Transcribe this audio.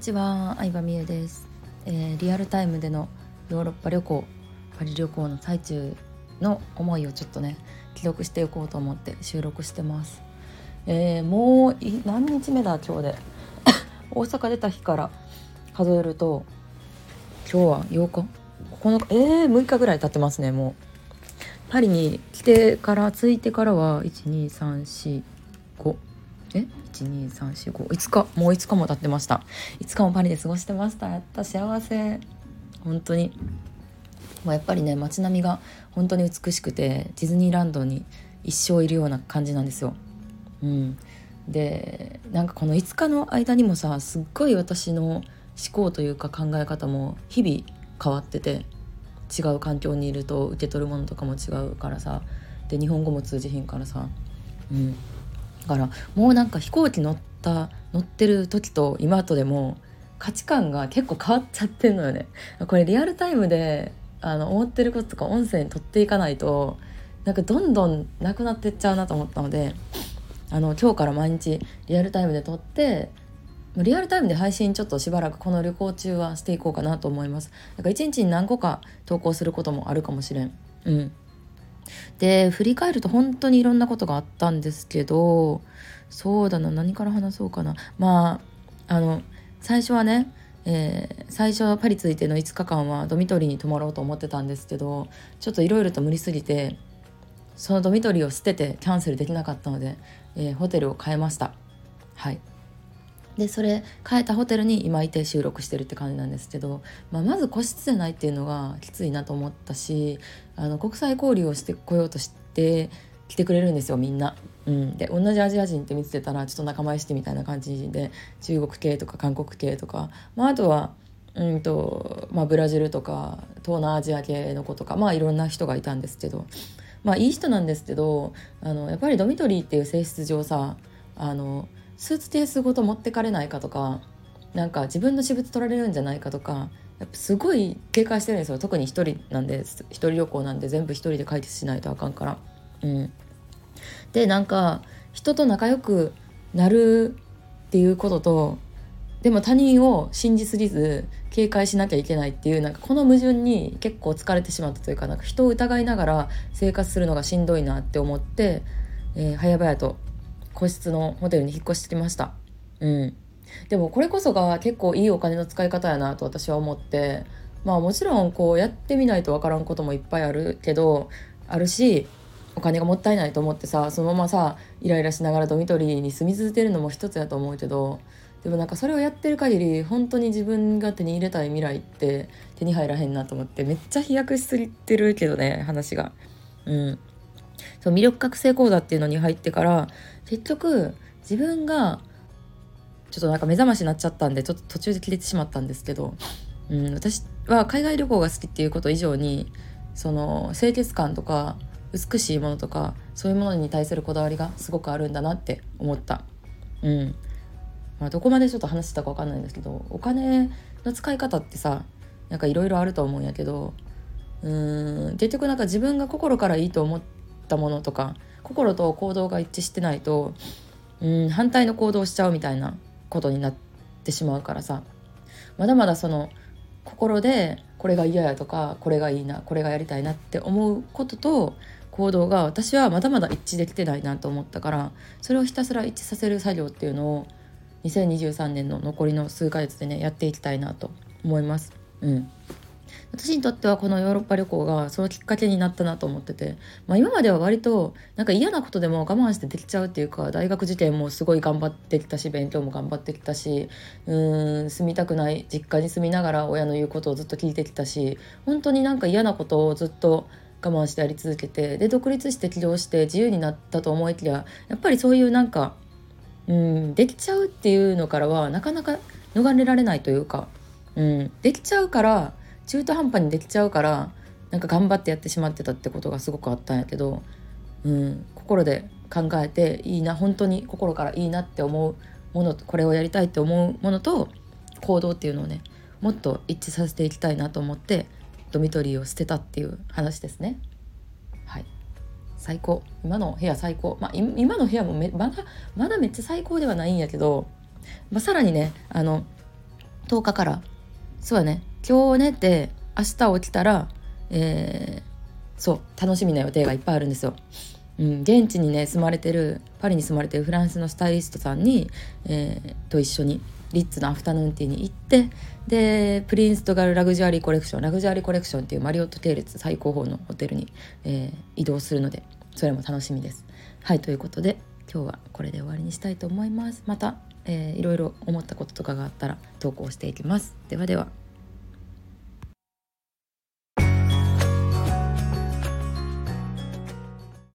ちは、相葉美優です、えー、リアルタイムでのヨーロッパ旅行パリ旅行の最中の思いをちょっとね記録していこうと思って収録してます、えー、もう何日目だ今日で。大阪出た日から数えると今日は8日？9日？えー、6日ぐらい経ってますねもう。パリに来てから着いてからは12345え？12345 5日もう5日も経ってました。5日もパリで過ごしてました。やった幸せ。本当に。もうやっぱりね街並みが本当に美しくてディズニーランドに一生いるような感じなんですよ。うん、でなんかこの5日の間にもさすっごい私の思考というか考え方も日々変わってて違う環境にいると受け取るものとかも違うからさで日本語も通じひんからさ、うん、だからもうなんか飛行機乗った乗ってる時と今とでも価値観が結構変わっちゃってんのよね これリアルタイムであの思ってることとか音声に取っていかないとなんかどんどんなくなってっちゃうなと思ったのであの今日から毎日リアルタイムで撮ってリアルタイムで配信ちょっとしばらくこの旅行中はしていこうかなと思います。なんか一日に何個か投稿することもあるかもしれん。うん。で振り返ると本当にいろんなことがあったんですけどそうだな何から話そうかな。まああの最初はね、えー、最初パリ着いての5日間はドミトリーに泊まろうと思ってたんですけどちょっといろいろと無理すぎてそのドミトリーを捨ててキャンセルできなかったので、えー、ホテルを変えました。はい。でそれ変えたホテルに今いて収録してるって感じなんですけど、まあ、まず個室じゃないっていうのがきついなと思ったしあの国際交流をしてこようとして来てくれるんですよみんな。うん、で同じアジア人って見てたらちょっと仲間意識みたいな感じで中国系とか韓国系とか、まあ、あとはうんとまあ、ブラジルとか東南アジア系の子とかまあいろんな人がいたんですけど。まあいい人なんですけどあのやっぱりドミトリーっていう性質上さあのスーツケースごと持ってかれないかとかなんか自分の私物取られるんじゃないかとかやっぱすごい警戒してるんですよ特に一人なんで一人旅行なんで全部一人で解決しないとあかんから。うん、でなんか人と仲良くなるっていうこととでも他人を信じすぎず警戒しなきゃいけないっていうなんかこの矛盾に結構疲れてしまったというかなんか人を疑いながら生活するのがしんどいなって思って、えー、早々と個室のホテルに引っ越してきました。うん、でもこれこそが結構いいお金の使い方やなと私は思ってまあもちろんこうやってみないと分からんこともいっぱいあるけどあるしお金がもったいないと思ってさそのままさイライラしながらドミトリーに住み続けるのも一つやと思うけどでもなんかそれをやってる限り本当に自分が手に入れたい未来って手に入らへんなと思ってめっちゃ飛躍しすぎてるけどね話が。うんそう魅力覚醒講座っていうのに入ってから結局自分がちょっとなんか目覚ましになっちゃったんでちょっと途中で切れてしまったんですけど、うん、私は海外旅行が好きっていうこと以上にその清潔感とか美しいものとかそういうものに対するこだわりがすごくあるんだなって思った。うんまあ、どこまでちょっと話したか分かんないんですけどお金の使い方ってさなんかいろいろあると思うんやけどうーん結局なんか自分が心からいいと思ったものとか心と行動が一致してないとうん反対の行動をしちゃうみたいなことになってしまうからさまだまだその心でこれが嫌やとかこれがいいなこれがやりたいなって思うことと行動が私はまだまだ一致できてないなと思ったからそれをひたすら一致させる作業っていうのを2023年の残りの数ヶ月でねやっていきたいなと思います。うん私にとってはこのヨーロッパ旅行がそのきっかけになったなと思ってて、まあ、今までは割となんか嫌なことでも我慢してできちゃうっていうか大学受験もすごい頑張ってきたし勉強も頑張ってきたしうーん住みたくない実家に住みながら親の言うことをずっと聞いてきたし本当になんか嫌なことをずっと我慢してやり続けてで独立して起業して自由になったと思いきややっぱりそういうなんかうんできちゃうっていうのからはなかなか逃れられないというか、うん、できちゃうから中途半端にできちゃうからなんか頑張ってやってしまってたってことがすごくあったんやけど、うん、心で考えていいな本当に心からいいなって思うものこれをやりたいって思うものと行動っていうのをねもっと一致させていきたいなと思ってドミトリーを捨てたっていう話ですね。はい。最高。今の部屋最高、まあ、今の部屋もめまだまだめっちゃ最高ではないんやけど、まあ、さらにねあの10日からそうやね今日寝て明日起きたら、えー、そう楽しみな予定がいっぱいあるんですよ。うん、現地にね住まれてるパリに住まれてるフランスのスタイリストさんに、えー、と一緒にリッツのアフタヌーンティーに行ってでプリンストガルラグジュアリーコレクションラグジュアリーコレクションっていうマリオット系列最高峰のホテルに、えー、移動するのでそれも楽しみです。はいということで今日はこれで終わりにしたいと思います。また、えー、いろいろ思ったこととかがあったら投稿していきます。ではでは。